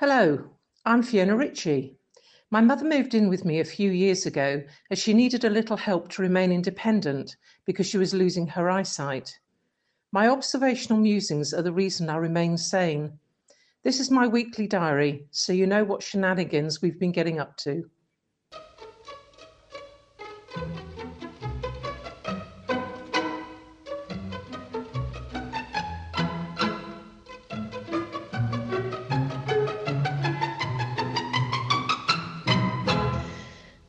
Hello, I'm Fiona Ritchie. My mother moved in with me a few years ago as she needed a little help to remain independent because she was losing her eyesight. My observational musings are the reason I remain sane. This is my weekly diary, so you know what shenanigans we've been getting up to.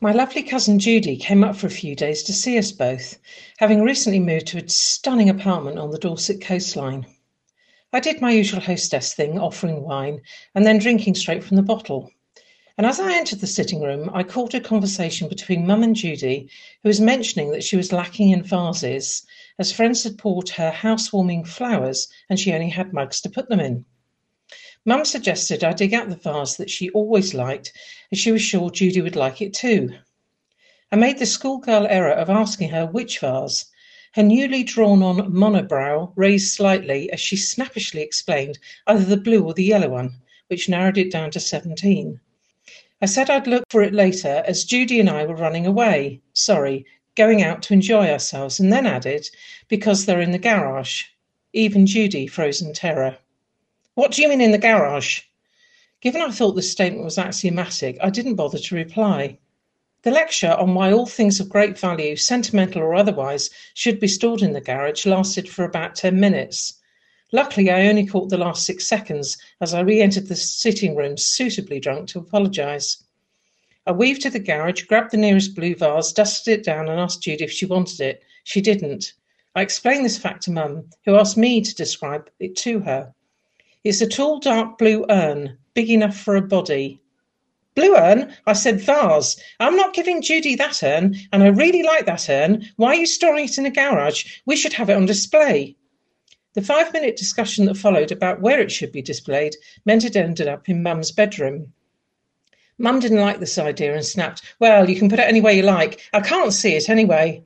My lovely cousin Judy came up for a few days to see us both, having recently moved to a stunning apartment on the Dorset coastline. I did my usual hostess thing, offering wine and then drinking straight from the bottle. And as I entered the sitting room, I caught a conversation between Mum and Judy, who was mentioning that she was lacking in vases, as friends had bought her housewarming flowers and she only had mugs to put them in. Mum suggested I dig out the vase that she always liked, as she was sure Judy would like it too. I made the schoolgirl error of asking her which vase. Her newly drawn on monobrow raised slightly as she snappishly explained either the blue or the yellow one, which narrowed it down to 17. I said I'd look for it later as Judy and I were running away. Sorry, going out to enjoy ourselves, and then added, because they're in the garage. Even Judy froze in terror. What do you mean in the garage? Given I thought this statement was axiomatic, I didn't bother to reply. The lecture on why all things of great value, sentimental or otherwise, should be stored in the garage lasted for about 10 minutes. Luckily, I only caught the last six seconds as I re entered the sitting room suitably drunk to apologise. I weaved to the garage, grabbed the nearest blue vase, dusted it down, and asked Judy if she wanted it. She didn't. I explained this fact to Mum, who asked me to describe it to her. It's a tall dark blue urn, big enough for a body. Blue urn? I said vase. I'm not giving Judy that urn, and I really like that urn. Why are you storing it in a garage? We should have it on display. The five minute discussion that followed about where it should be displayed meant it ended up in Mum's bedroom. Mum didn't like this idea and snapped, Well, you can put it any way you like. I can't see it anyway.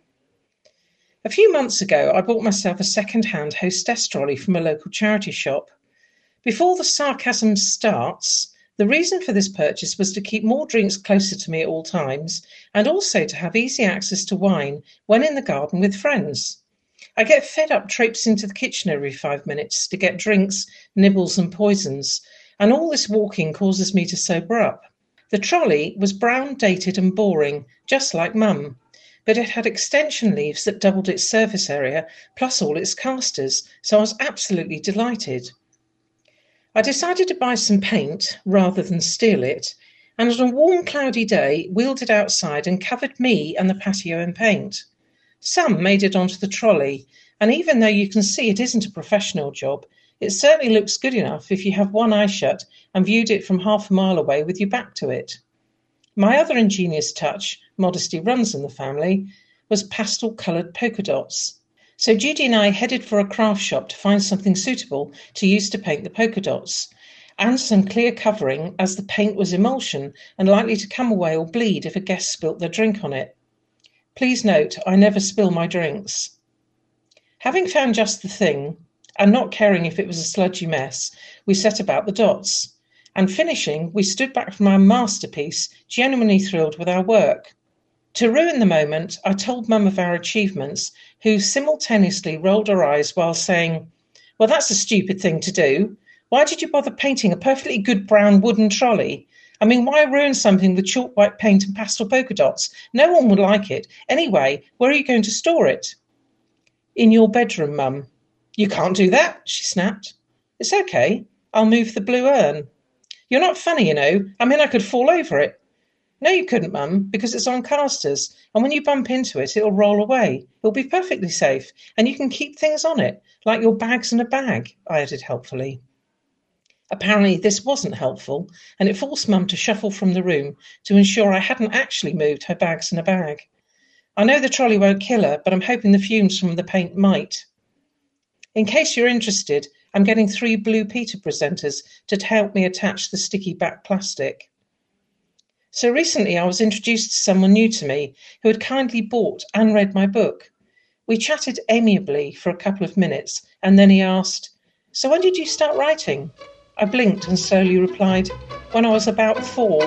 A few months ago, I bought myself a second hand hostess trolley from a local charity shop. Before the sarcasm starts, the reason for this purchase was to keep more drinks closer to me at all times and also to have easy access to wine when in the garden with friends. I get fed up traipsing to the kitchen every five minutes to get drinks, nibbles, and poisons, and all this walking causes me to sober up. The trolley was brown, dated, and boring, just like Mum, but it had extension leaves that doubled its surface area, plus all its casters, so I was absolutely delighted. I decided to buy some paint rather than steal it, and on a warm, cloudy day, wheeled it outside and covered me and the patio in paint. Some made it onto the trolley, and even though you can see it isn't a professional job, it certainly looks good enough if you have one eye shut and viewed it from half a mile away with your back to it. My other ingenious touch, modesty runs in the family, was pastel coloured polka dots. So Judy and I headed for a craft shop to find something suitable to use to paint the polka dots, and some clear covering as the paint was emulsion and likely to come away or bleed if a guest spilt their drink on it. Please note, I never spill my drinks. Having found just the thing, and not caring if it was a sludgy mess, we set about the dots. And finishing, we stood back from our masterpiece, genuinely thrilled with our work. To ruin the moment, I told Mum of our achievements, who simultaneously rolled her eyes while saying, Well, that's a stupid thing to do. Why did you bother painting a perfectly good brown wooden trolley? I mean, why ruin something with chalk white paint and pastel polka dots? No one would like it. Anyway, where are you going to store it? In your bedroom, Mum. You can't do that, she snapped. It's okay. I'll move the blue urn. You're not funny, you know. I mean, I could fall over it. No, you couldn't, Mum, because it's on casters, and when you bump into it, it'll roll away. It'll be perfectly safe, and you can keep things on it, like your bags in a bag, I added helpfully. Apparently, this wasn't helpful, and it forced Mum to shuffle from the room to ensure I hadn't actually moved her bags in a bag. I know the trolley won't kill her, but I'm hoping the fumes from the paint might. In case you're interested, I'm getting three Blue Peter presenters to help me attach the sticky back plastic. So recently I was introduced to someone new to me who had kindly bought and read my book. We chatted amiably for a couple of minutes and then he asked, So when did you start writing? I blinked and slowly replied, when I was about four,